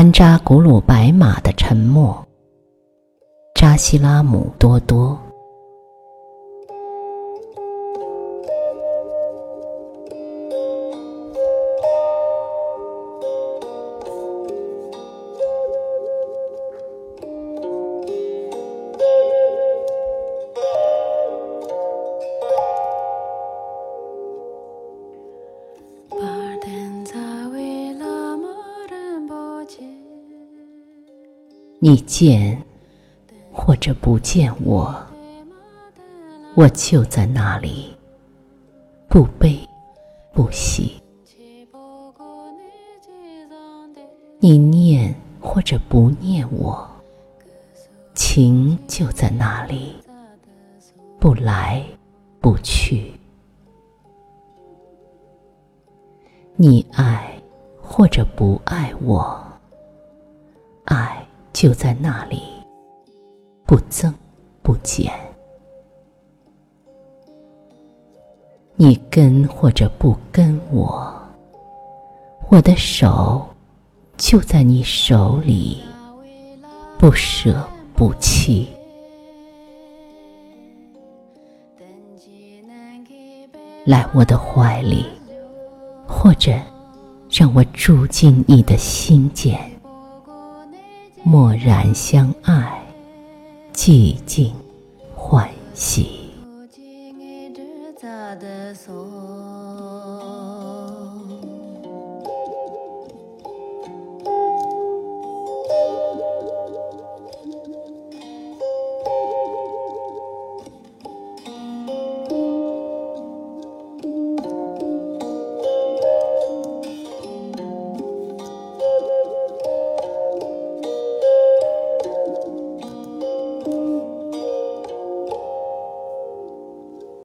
安扎古鲁白马的沉默，扎西拉姆多多。你见或者不见我，我就在那里，不悲不喜。你念或者不念我，情就在那里，不来不去。你爱或者不爱我，爱。就在那里，不增不减。你跟或者不跟我，我的手就在你手里，不舍不弃。来我的怀里，或者让我住进你的心间。默然相爱，寂静欢喜。